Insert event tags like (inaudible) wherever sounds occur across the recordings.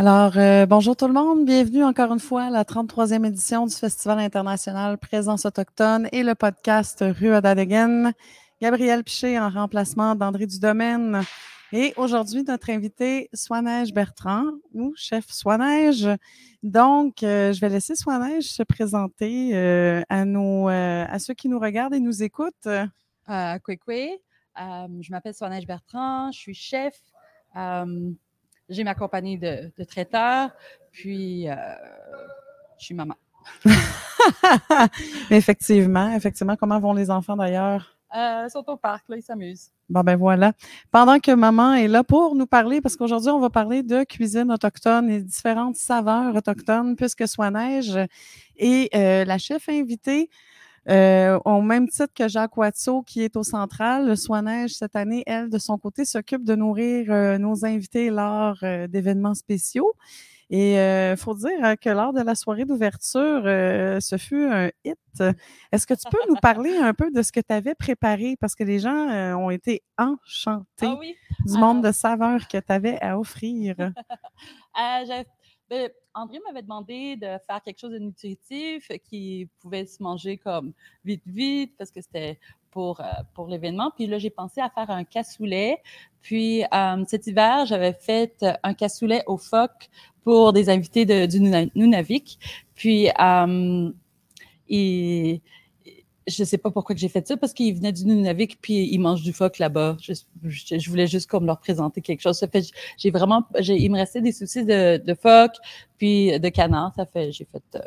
Alors, euh, bonjour tout le monde. Bienvenue encore une fois à la 33e édition du Festival international Présence autochtone et le podcast Rue Adadegen. Gabriel Piché en remplacement d'André Dudomaine. Et aujourd'hui, notre invité, Swaneige Bertrand, ou chef Swaneige. Donc, euh, je vais laisser Swaneige se présenter euh, à, à ceux qui nous regardent et nous écoutent. Euh, je m'appelle Swaneige Bertrand, je suis chef j'ai ma compagnie de, traiteurs, puis euh, je suis maman. (laughs) effectivement, effectivement. Comment vont les enfants d'ailleurs? Euh, ils sont au parc, là, ils s'amusent. Bon, ben voilà. Pendant que maman est là pour nous parler, parce qu'aujourd'hui, on va parler de cuisine autochtone et différentes saveurs autochtones, puisque soit neige. Et euh, la chef invitée, euh, au même titre que Jacques Watteau, qui est au central, le Soineige, cette année, elle, de son côté, s'occupe de nourrir euh, nos invités lors euh, d'événements spéciaux. Et il faut dire que lors de la soirée d'ouverture, ce fut un hit. Est-ce que tu peux nous parler un peu de ce que tu avais préparé? Parce que les gens ont été enchantés ah du monde de saveurs que tu avais à offrir. (laughs) Ben, André m'avait demandé de faire quelque chose de nutritif qui pouvait se manger comme vite, vite, parce que c'était pour, euh, pour l'événement. Puis là, j'ai pensé à faire un cassoulet. Puis euh, cet hiver, j'avais fait un cassoulet au phoque pour des invités du Nunavik. Puis, euh, je sais pas pourquoi que j'ai fait ça, parce qu'ils venaient du Nunavik, puis ils mangent du phoque là-bas. Je, voulais juste comme leur présenter quelque chose. Ça fait, j'ai vraiment, il me restait des soucis de, de phoque, puis de canard. Ça fait, j'ai fait euh,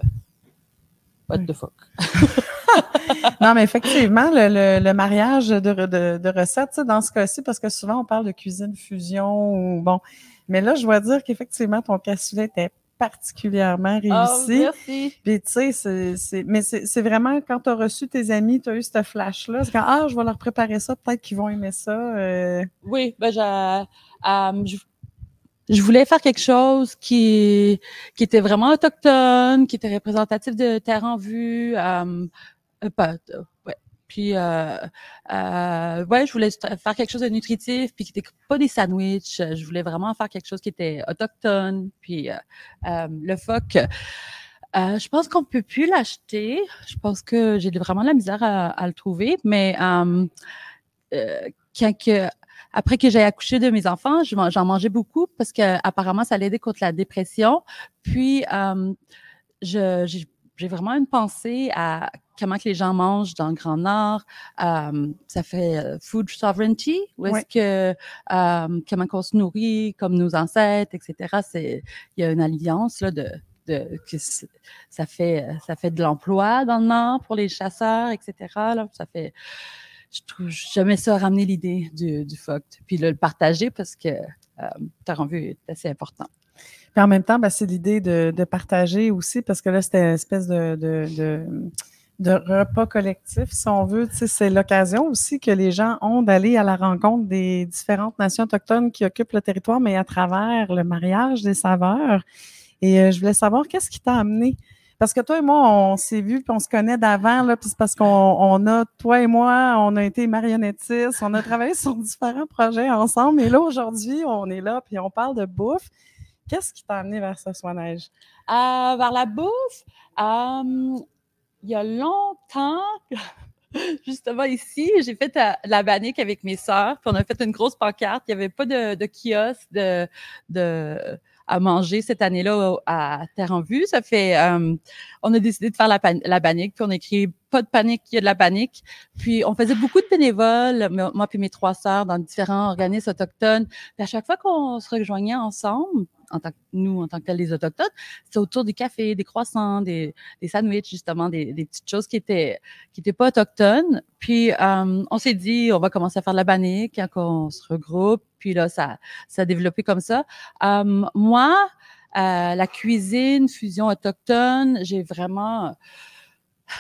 pas de phoque. (laughs) non, mais effectivement, le, mariage de, de, de recettes, dans ce cas-ci, parce que souvent on parle de cuisine fusion ou bon. Mais là, je dois dire qu'effectivement, ton cassoulet était particulièrement ah, réussi. Puis, tu sais, c'est, mais c'est, vraiment quand tu as reçu tes amis, tu as eu ce flash-là. C'est quand, ah, je vais leur préparer ça, peut-être qu'ils vont aimer ça. Euh. Oui, ben, euh, je, voulais faire quelque chose qui, qui était vraiment autochtone, qui était représentatif de Terre en vue. Euh, pas, ouais, puis, euh, euh, ouais, je voulais faire quelque chose de nutritif, puis qui n'était pas des sandwichs. Je voulais vraiment faire quelque chose qui était autochtone. Puis, euh, euh le phoque, euh, je pense qu'on peut plus l'acheter. Je pense que j'ai vraiment la misère à, à le trouver. Mais euh, quand après que j'ai accouché de mes enfants, j'en mangeais beaucoup parce que apparemment ça l'aidait contre la dépression. Puis, j'ai vraiment une pensée à comment que les gens mangent dans le Grand Nord. Euh, ça fait euh, food sovereignty, où est-ce que euh, comment qu'on se nourrit comme nos ancêtres, etc. C'est il y a une alliance là de de, que ça fait ça fait de l'emploi dans le Nord pour les chasseurs, etc. Là, ça fait je trouve jamais ça ramener l'idée du, du phoque, puis le partager parce que euh, as vu est assez important. Puis en même temps, ben, c'est l'idée de, de, partager aussi, parce que là, c'était une espèce de, de, de, de repas collectif, si on veut. C'est l'occasion aussi que les gens ont d'aller à la rencontre des différentes nations autochtones qui occupent le territoire, mais à travers le mariage des saveurs. Et euh, je voulais savoir, qu'est-ce qui t'a amené? Parce que toi et moi, on s'est vu puis on se connaît d'avant, là, puis c'est parce qu'on on a, toi et moi, on a été marionnettistes, on a travaillé (laughs) sur différents projets ensemble, et là, aujourd'hui, on est là, puis on parle de bouffe. Qu'est-ce qui t'a amené vers ce soin neige? Euh, vers la bouffe, euh, il y a longtemps, (laughs) justement ici, j'ai fait euh, la bannique avec mes sœurs, puis on a fait une grosse pancarte. Il n'y avait pas de, kiosque de, de à manger cette année-là à Terre en Vue. Ça fait, euh, on a décidé de faire la, la panique, puis on a écrit pas de panique, il y a de la panique. Puis on faisait beaucoup de bénévoles, moi puis mes trois sœurs, dans différents organismes autochtones. Puis à chaque fois qu'on se rejoignait ensemble, en tant que nous, en tant que les autochtones, c'était autour des cafés, des croissants, des, des sandwichs, justement, des, des, petites choses qui étaient qui étaient pas autochtones. Puis euh, on s'est dit, on va commencer à faire de la bannique quand on se regroupe. Puis là, ça, ça a développé comme ça. Euh, moi, euh, la cuisine, fusion autochtone, j'ai vraiment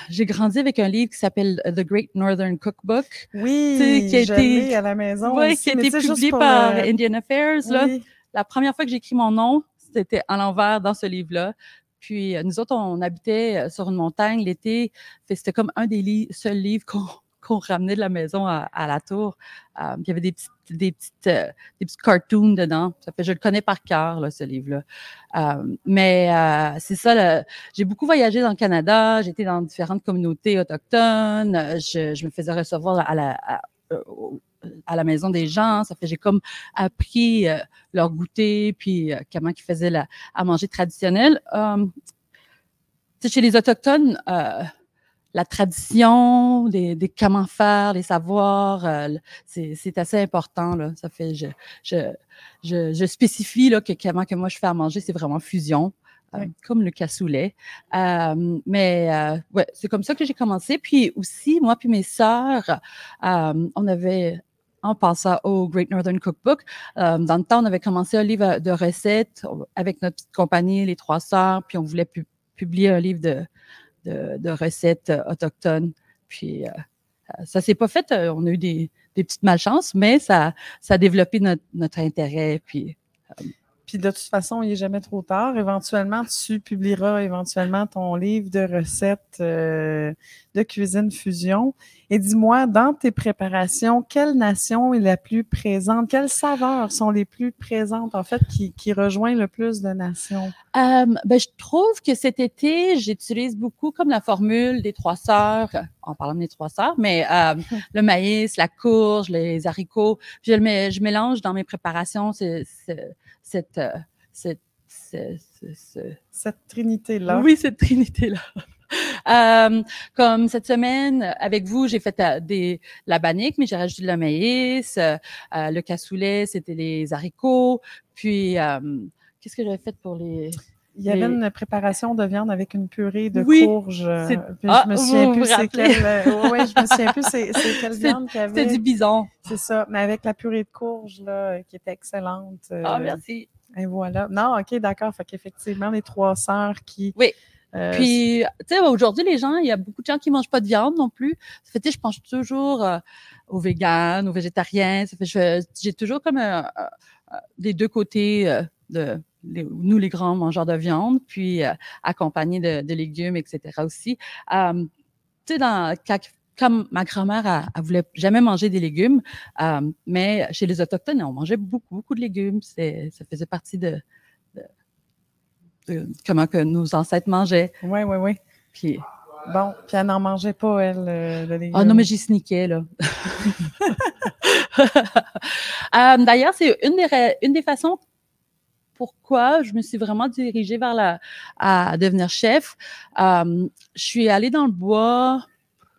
j'ai grandi avec un livre qui s'appelle The Great Northern Cookbook. Oui, qui a été à la maison. Oui, qui a été publié par Indian Affairs. Là. La première fois que j'ai écrit mon nom, c'était à l'envers dans ce livre-là. Puis euh, nous autres, on habitait euh, sur une montagne l'été. C'était comme un des seuls livres (laughs) qu'on ramenait de la maison à, la tour. Euh, il y avait des petites, des petites, euh, des petits cartoons dedans. Ça fait, je le connais par cœur, là, ce livre-là. Euh, mais euh, c'est ça. J'ai beaucoup voyagé dans le Canada. J'étais dans différentes communautés autochtones. Je, je me faisais recevoir à la à, à la maison des gens. Ça fait j'ai comme appris leur goûter, puis comment ils faisaient la, à manger traditionnel. Euh, chez les autochtones, euh, la tradition, des, des, comment faire, les savoirs, euh, c'est assez important. Là. Ça fait, je, je, je, je spécifie là, que comment que moi je fais à manger, c'est vraiment fusion. Euh, comme le cassoulet. Euh, mais euh, ouais, c'est comme ça que j'ai commencé. Puis aussi, moi puis mes sœurs, on avait en passant au Great Northern Cookbook. dans le temps, on avait commencé un livre de recettes avec notre petite compagnie, les trois sœurs, puis on voulait publier un livre de, de, recettes euh, autochtones. Puis euh, euh, ça s'est pas fait. On a eu des, des petites malchances, mais ça, ça a développé notre, notre intérêt. Puis puis de toute façon, il n'est jamais trop tard. Éventuellement, tu publieras éventuellement ton livre de recettes euh, de cuisine fusion. Et dis-moi, dans tes préparations, quelle nation est la plus présente? Quelles saveurs sont les plus présentes, en fait, qui, qui rejoignent le plus de nations? Euh, ben, je trouve que cet été, j'utilise beaucoup comme la formule des trois sœurs, en parlant des trois sœurs, mais euh, le maïs, la courge, les haricots. Je, le, je mélange dans mes préparations. Cette, euh, cette, cette trinité-là. Oui, cette trinité-là. (laughs) Euh, comme cette semaine, avec vous, j'ai fait euh, des, la bannique, mais j'ai rajouté le maïs. le cassoulet, c'était les haricots. Puis, qu'est-ce que j'avais fait pour les... Il y avait une préparation de viande avec une purée de courge. ah, je me souviens plus c'est quelle. je me souviens plus c'est quelle (laughs) viande qu'il y avait. C'était du bison. C'est ça, mais avec la purée de courge là, qui était excellente. Ah merci. Et voilà. Non, ok, d'accord. Fait qu'effectivement, les trois sœurs qui. Oui. Euh, Puis, tu sais, aujourd'hui, les gens, il y a beaucoup de gens qui mangent pas de viande non plus. Ça fait, tu sais, je pense toujours euh, aux véganes, aux végétariens. Ça fait, j'ai toujours comme euh, des deux côtés de nous, les grands mangeurs de viande, puis accompagnés de, de, légumes, etc. aussi. tu sais, dans comme ma grand-mère, elle, voulait jamais manger des légumes, mais chez les autochtones, on mangeait beaucoup, beaucoup de légumes. Ça faisait partie de, de, comment que nos ancêtres mangeaient. Oui, oui, oui. Puis Bon, puis elle n'en mangeait pas, elle, euh, le légume. Ah non, mais j'y sneakais, là. (laughs) euh, D'ailleurs, c'est une des, une des façons pourquoi je me suis vraiment dirigée vers la, à devenir chef. Euh, je suis allée dans le bois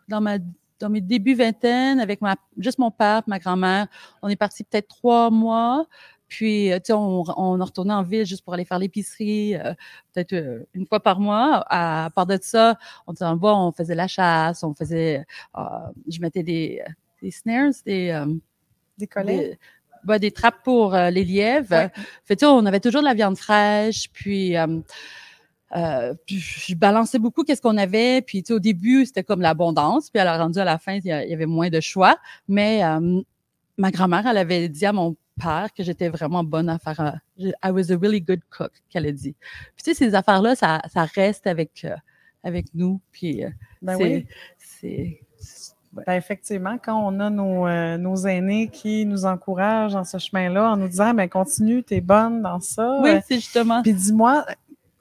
dans ma dans mes débuts vingtaine avec ma juste mon père, ma grand-mère. On est parti peut-être trois mois. Puis, euh, tu sais, on, on a retourné en ville juste pour aller faire l'épicerie, euh, peut-être euh, une fois par mois. À, part de ça, on en bois, on faisait la chasse, on faisait, je mettais des, des snares, des, des collets? Des, des trappes pour les lièvres. Fait, tu sais, on avait toujours de la viande fraîche, puis euh, puis je balançais beaucoup qu'est-ce qu'on avait. Puis tu sais, au début, c'était comme l'abondance. Puis elle a rendu à la fin, il y, avait moins de choix. Mais euh, ma grand-mère, elle avait dit à mon père que j'étais vraiment bonne à faire. Euh, I was a really good cook, qu'elle a dit. Puis tu sais, ces affaires-là, ça, ça reste avec avec nous. Puis ben oui. c'est ben effectivement, quand on a nos, nos, aînés qui nous encouragent dans ce chemin-là en nous disant ben continue, t'es bonne dans ça. Oui, c'est justement. Puis dis-moi,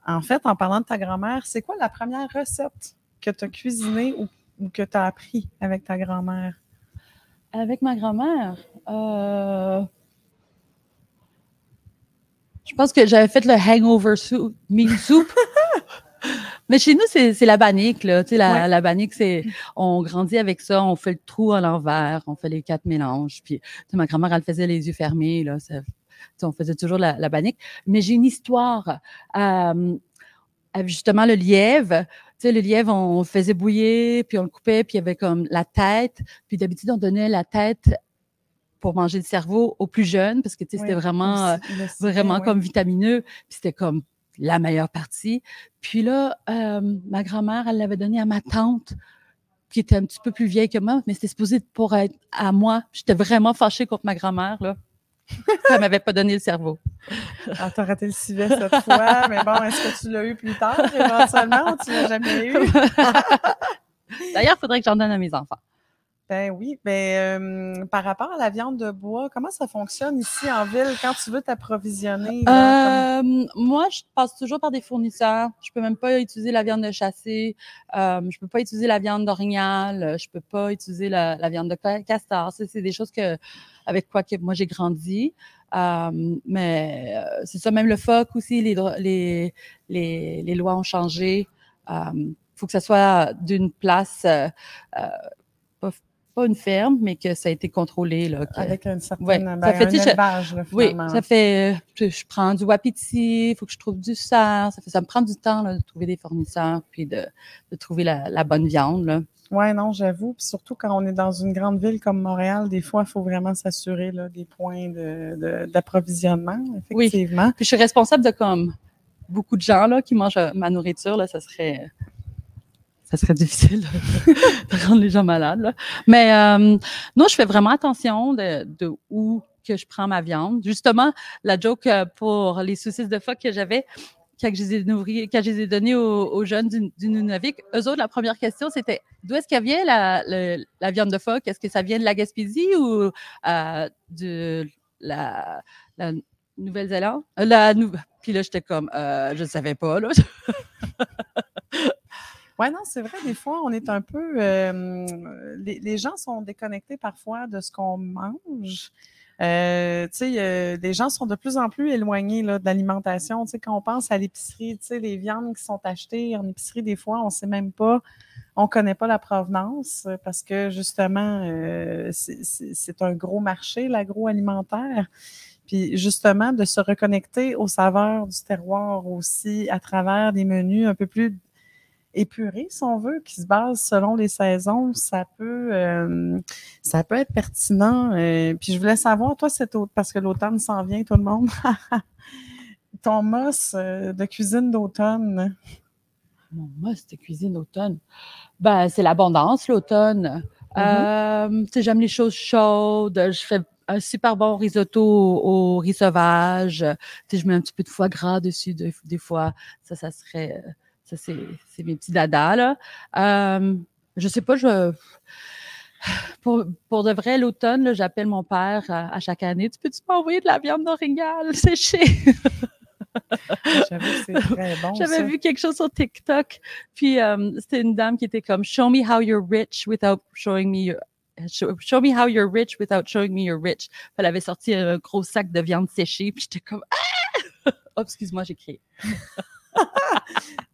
en fait, en parlant de ta grand-mère, c'est quoi la première recette que tu as cuisinée ou, que tu as appris avec ta grand-mère? Avec ma grand-mère? Euh, je pense que j'avais fait le hangover soup, meat soup. (laughs) Mais chez nous, c'est la bannique, là. Tu sais, la, la bannique, c'est, on grandit avec ça, on fait le trou à l'envers, on fait les quatre mélanges. Puis, ma grand-mère, elle faisait les yeux fermés, là. Ça, on faisait toujours la, la bannique. Mais j'ai une histoire. Euh, justement, le lièvre. Tu sais, le lièvre, on faisait bouillir, puis on le coupait, puis il y avait comme la tête. Puis d'habitude, on donnait la tête pour manger le cerveau aux plus jeunes, parce que tu sais, c'était vraiment, euh, vraiment comme vitamineux. Puis c'était comme la meilleure partie. Puis là, euh, ma grand-mère, elle l'avait donné à ma tante qui était un petit peu plus vieille que moi, mais c'était supposé pour être à moi. J'étais vraiment fâchée contre ma grand-mère, là. (laughs) Ça m'avait pas donné le cerveau. Ah, t'as raté le civet cette fois, mais bon, est-ce que tu l'as eu plus tard, éventuellement, ou tu l'as jamais eu? (laughs) D'ailleurs, il faudrait que j'en donne à mes enfants. Ben oui. Ben, par rapport à la viande de bois, comment ça fonctionne ici en ville quand tu veux t'approvisionner? Euh, moi, je passe toujours par des fournisseurs. Je peux même pas utiliser la viande de chassé. Je peux pas utiliser la viande d'orignal. Je peux pas utiliser la, viande de ca- castor. C'est des choses que, avec quoi que moi j'ai grandi. Mais euh, c'est ça, même le phoque aussi, les, les, les, les lois ont changé. Il faut que ça soit d'une place, euh, euh, pas, pas une ferme, mais que ça a été contrôlé. Là, que- Avec une certaine, Ouais, ben, ça fait, un élevage, là, oui, ça fait. Je, je prends du wapiti, il faut que je trouve du cerf. Ça fait, ça me prend du temps là, de trouver des fournisseurs, puis de, de trouver la, la bonne viande. Là. Oui, non, j'avoue. Puis surtout quand on est dans une grande ville comme Montréal, des fois, il faut vraiment s'assurer des points de- de- d'approvisionnement, Oui. effectivement. Puis je suis responsable de comme beaucoup de gens là qui mangent euh, ma nourriture là, ça serait ça serait (laughs) difficile de rendre les gens malades. Mais euh, non, je fais vraiment attention de, où que je prends ma viande. Justement, la joke euh, pour les saucisses de phoque que j'avais, quand je les ai, je les ai données aux, jeunes du, Nunavik, eux autres, la première question, c'était d'où est-ce qu'elle vient la, viande de phoque? Est-ce que ça vient de la Gaspésie ou euh, de la, la Nouvelle-Zélande? Euh, La Puis là, j'étais comme, je ne savais pas. Là. (laughs) Oui, non, c'est vrai, des fois, on est un peu. euh, les, les gens sont déconnectés parfois de ce qu'on mange. Euh, tu sais, euh, les gens sont de plus en plus éloignés là, de l'alimentation. Tu sais, quand on pense à l'épicerie, tu sais, les viandes qui sont achetées en épicerie, des fois, on sait même pas, on connaît pas la provenance parce que justement, euh, c'est un gros marché, l'agroalimentaire. Puis justement, de se reconnecter aux saveurs du terroir aussi à travers des menus un peu plus épurés, si on veut, qui se basent selon les saisons, ça peut, euh, ça peut être pertinent. Euh, puis je voulais savoir, toi, c'est parce que l'automne s'en vient, tout le monde. (laughs) Ton moss euh, de cuisine d'automne? Mon must de cuisine d'automne? Ben, c'est l'abondance, l'automne. Tu sais, j'aime les choses chaudes. Je fais un super bon risotto au, au riz sauvage. Tu sais, je mets un petit peu de foie gras dessus de- des fois. Ça, ça serait, ça c'est, c'est mes petits dadas là. Euh, je sais pas, je pour, pour de vrai l'automne, là, j'appelle mon père à, à chaque année. Tu peux-tu m'envoyer de la viande d'orignal (laughs) séchée? J'avoue que c'est très bon. (laughs) J'avais ça. vu quelque chose sur TikTok, puis euh, c'était une dame qui était comme Show me how you're rich without showing me your Show, show me how you're rich without showing me you're rich. Elle avait sorti un gros sac de viande séchée, puis j'étais comme ah! (laughs) Oh, excuse-moi, j'ai crié.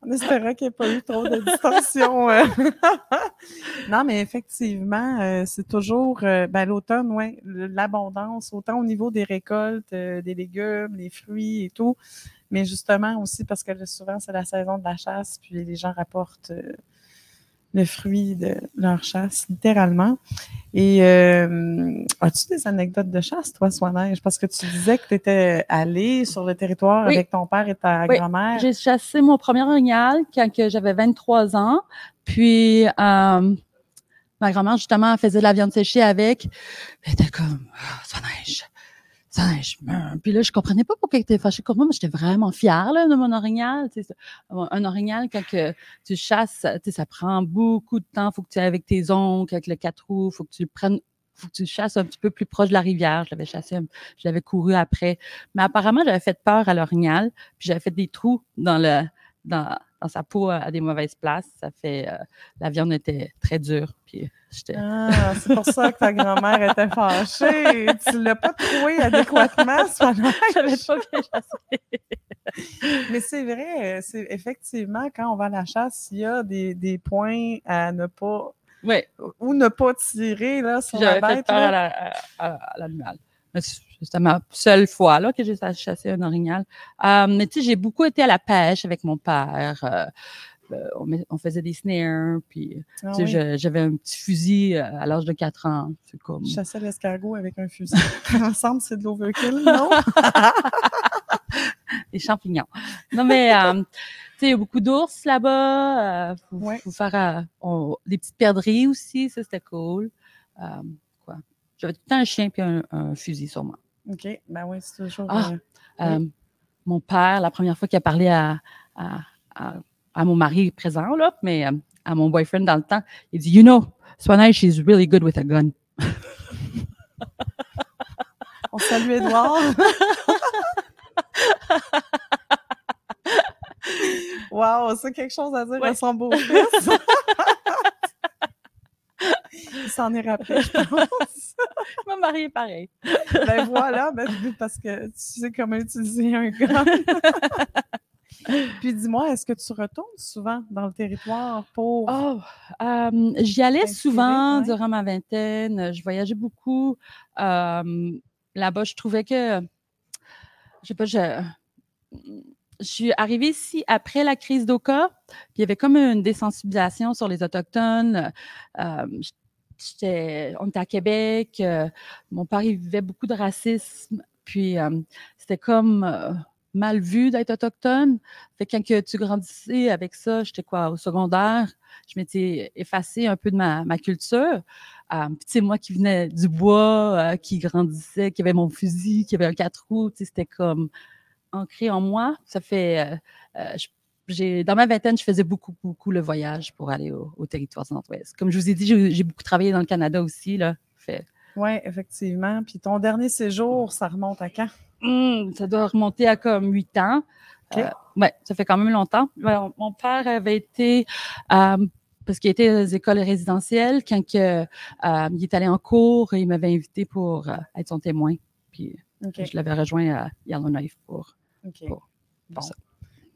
On espérait qu'il n'y ait pas eu trop de distorsion. euh. (laughs) non, mais effectivement, euh, c'est toujours euh, ben, l'automne, oui, l'abondance, autant au niveau des récoltes, des légumes, les fruits et tout, mais justement aussi parce que souvent c'est la saison de la chasse, puis les gens rapportent le fruit de leur chasse, littéralement. Et euh, as-tu des anecdotes de chasse, toi, Swaneige? Parce que tu disais que tu étais allé sur le territoire Oui. avec ton père et ta Oui, grand-mère. J'ai chassé mon premier orignal quand j'avais 23 ans. Puis euh, ma grand-mère, justement, faisait de la viande séchée avec. Elle était comme neige. Neige. Hum. Puis là, je comprenais pas pourquoi elle était fâchée contre moi, mais j'étais vraiment fière là, de mon orignal. Un orignal, quand que tu chasses, ça prend beaucoup de temps. faut que tu ailles avec tes oncles, avec le quatre roues. faut que tu le prennes faut que tu chasses un petit peu plus proche de la rivière. Je l'avais chassé, je l'avais couru après. Mais apparemment, j'avais fait peur à l'orignal, puis j'avais fait des trous dans le dans, dans sa peau à des mauvaises places. Ça fait euh, la viande était très dure. Puis j'étais Ah, c'est pour ça que ta grand-mère était fâchée. Tu l'as pas trouvé adéquatement, (laughs) j'avais pas bien chassé. Mais c'est vrai, c'est effectivement, quand on va à la chasse, il y a des, des points à ne pas, ou ne pas tirer, là, sur la j'avais fait bête. peur à là. l'animal. C'était ma seule fois là, que j'ai chassé un orignal. Euh, mais tu sais, j'ai beaucoup été à la pêche avec mon père. euh, euh, on, faisait des snares, puis Ah tu sais, oui, je- j'avais un petit fusil à l'âge de 4 ans. C'est comme... je chassais l'escargot avec un fusil. (laughs) Ensemble, c'est de l'overkill, non? (laughs) des champignons. Non, mais, euh, tu sais, il y a beaucoup d'ours là-bas. Euh, faut, Ouais. faut faire on- des petites perdrix aussi, ça, c'était cool. J'avais tout le temps un chien puis un, un fusil sur moi. OK, ben oui, c'est toujours... Ah. euh, Euh, Mon père, la première fois qu'il a parlé à, à, à, à mon mari présent, là, mais euh, à mon boyfriend dans le temps, il dit, You know, Swanage, she's really good with a gun. (laughs) On salue Edouard. (laughs) wow, c'est quelque chose à dire Ouais. à son beau-fils. (laughs) Il s'en est rappelé, je pense. (laughs) Je vais marier pareil. (laughs) Ben voilà, ben, parce que tu sais comment utiliser un gun. (laughs) Puis dis-moi, est-ce que tu retournes souvent dans le territoire pour. Oh, euh, j'y allais souvent ouais. durant ma vingtaine. Je voyageais beaucoup. Euh, Là-bas, je trouvais que, je sais pas, je, je suis arrivée ici après la crise d'Oka, puis il y avait comme une désensibilisation sur les Autochtones. Euh, on était à Québec. euh, mon père, vivait beaucoup de racisme. Puis, euh, c'était comme euh, mal vu d'être autochtone. Fait que quand tu grandissais avec ça, j'étais quoi, au secondaire, je m'étais effacée un peu de ma, culture. Euh, moi qui venais du bois, qui grandissait, qui avait mon fusil, qui avait un quatre roues, c'était comme ancré en moi. Ça fait... j'ai, dans ma vingtaine, je faisais beaucoup, beaucoup le voyage pour aller au, au territoire du Nord-Ouest. Comme je vous ai dit, j'ai, beaucoup travaillé dans le Canada aussi. Là. Fait, Oui, effectivement. Puis ton dernier séjour, ça remonte à quand? Hum, ça doit remonter à comme huit ans. OK. Euh, ouais, ça fait quand même longtemps. Mon père avait été, euh, parce qu'il était aux écoles résidentielles, quand que, euh, il est allé en cours, il m'avait invité pour euh, être son témoin. Puis je l'avais rejoint à Yellowknife pour. Bon. ça.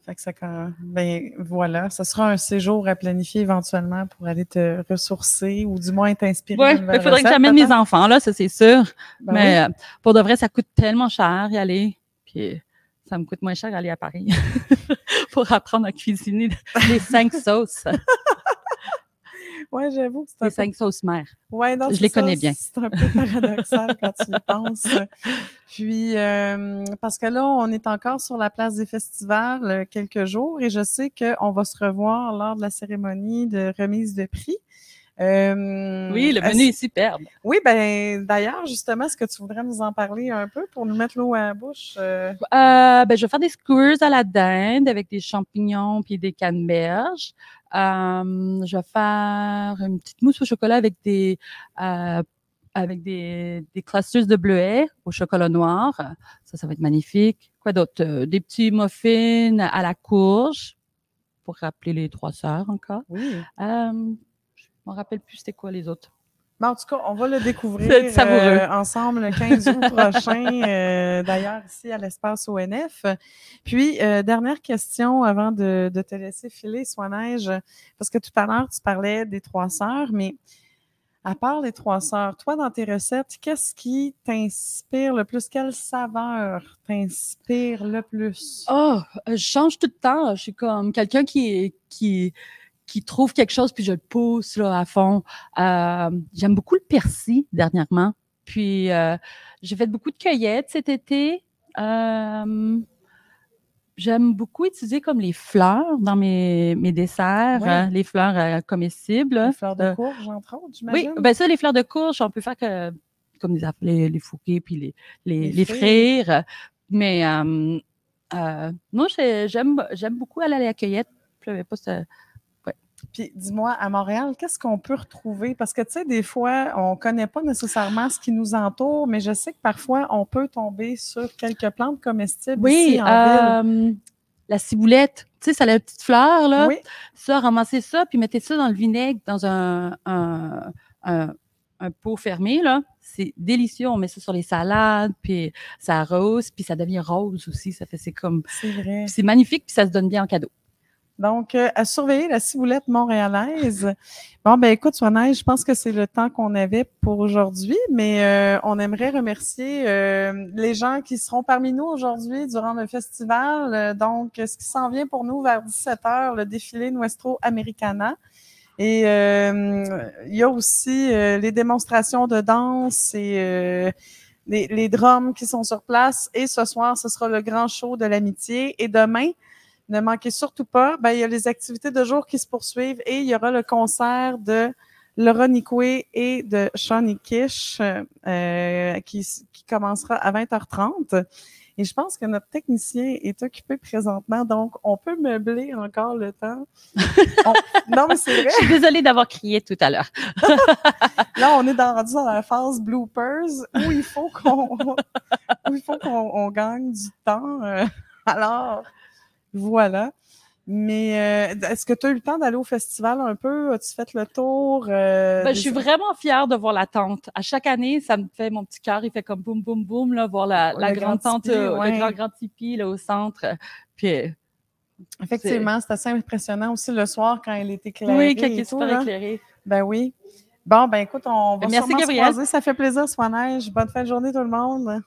Fait que ça, quand- ben voilà, ce sera un séjour à planifier éventuellement pour aller te ressourcer ou du moins t'inspirer. De il faudrait que j'amène mes enfants, là, ça c'est sûr. Ben Mais oui. euh, pour de vrai, ça coûte tellement cher y aller. Puis ça me coûte moins cher aller à Paris (laughs) pour apprendre à cuisiner les cinq sauces, (laughs) Ouais, j'avoue que c'est un les peu cinq sauces mères. Ouais, non, Je les ça, connais bien. C'est un peu paradoxal (laughs) quand tu y penses. Puis, euh, parce que là, on est encore sur la place des festivals euh, quelques jours et je sais qu'on va se revoir lors de la cérémonie de remise de prix. Euh, Oui, le menu est superbe. Oui, ben d'ailleurs, justement, est-ce que tu voudrais nous en parler un peu pour nous mettre l'eau à la bouche? euh? Euh, ben, je vais faire des skewers à la dinde avec des champignons puis des canneberges. Euh, je vais faire une petite mousse au chocolat avec des euh, avec des, des clusters de bleuets au chocolat noir. Ça, ça va être magnifique. Quoi d'autre? Euh, Des petits muffins à la courge pour rappeler les trois sœurs encore. Oui. Euh, je m'en rappelle plus c'était quoi les autres. Ben, en tout cas, on va le découvrir euh, ensemble le 15 août (laughs) prochain, euh, d'ailleurs ici à l'espace ONF. Puis, euh, dernière question avant de, de te laisser filer, Soineige, parce que tout à l'heure, tu parlais des trois sœurs, mais à part les trois sœurs, toi, dans tes recettes, qu'est-ce qui t'inspire le plus? Quelle saveur t'inspire le plus? Oh, je change tout le temps. Je suis comme quelqu'un qui, qui, qui trouve quelque chose, puis je le pousse là, à fond. Euh, J'aime beaucoup le persil dernièrement. Puis, euh, j'ai fait beaucoup de cueillettes cet été. Euh, J'aime beaucoup utiliser comme les fleurs dans mes, mes desserts, Oui. euh, les fleurs comestibles. Les fleurs de courge, entre autres, oui, ben ça, les fleurs de courge, on peut faire que, comme les, les, les fouquets puis les, les, Les les frire. frire. Mais non, j'ai- j'aime beaucoup aller à la cueillette. Je savais pas ce- Puis dis-moi, à Montréal, qu'est-ce qu'on peut retrouver? Parce que, tu sais, des fois, on ne connaît pas nécessairement ce qui nous entoure, mais je sais que parfois, on peut tomber sur quelques plantes comestibles Oui, ici en ville. euh, la ciboulette. Tu sais, ça a la petite fleur, là. Oui, Ça, ramassez ça, puis mettez ça dans le vinaigre, dans un, un, un, un pot fermé, là. C'est délicieux. On met ça sur les salades, puis ça arrose, puis ça devient rose aussi. Ça fait, c'est comme, c'est vrai. c'est magnifique, puis ça se donne bien en cadeau. Donc, euh, à surveiller la ciboulette montréalaise. Bon, ben écoute, Swanay, je pense que c'est le temps qu'on avait pour aujourd'hui, mais euh, on aimerait remercier euh, les gens qui seront parmi nous aujourd'hui durant le festival. Donc, ce qui s'en vient pour nous vers 17 heures, le défilé Nuestro Americana. Et euh, il y a aussi euh, les démonstrations de danse et euh, les, les drums qui sont sur place. Et ce soir, ce sera le grand show de l'amitié. Et demain, ne manquez surtout pas, ben, il y a les activités de jour qui se poursuivent et il y aura le concert de Laura Nicoué et de Shawnee Kish euh, qui, qui commencera à 20h30. Et je pense que notre technicien est occupé présentement, donc on peut meubler encore le temps. (laughs) Non, mais c'est vrai. Je suis désolée d'avoir crié tout à l'heure. (laughs) Là, on est dans, rendu dans la phase bloopers où il faut qu'on (laughs) où il faut qu'on on gagne du temps. euh, alors, voilà. Mais euh, est-ce que tu as eu le temps d'aller au festival un peu? As-tu fait le tour? euh, Ben, des- je suis vraiment fière de voir la tente. À chaque année, ça me fait mon petit cœur, il fait comme boum, boum, boum, là, voir la, grande grand tente, euh, ouais. le grand, grand tipi, là, au centre. Puis, euh, Effectivement, c'est assez impressionnant aussi le soir quand il est éclairé. oui, quand il est super là. éclairé. Ben oui. Bon, ben écoute, on va Merci, se croiser. Ça fait plaisir, Swan-Neige. Bonne fin de journée, tout le monde.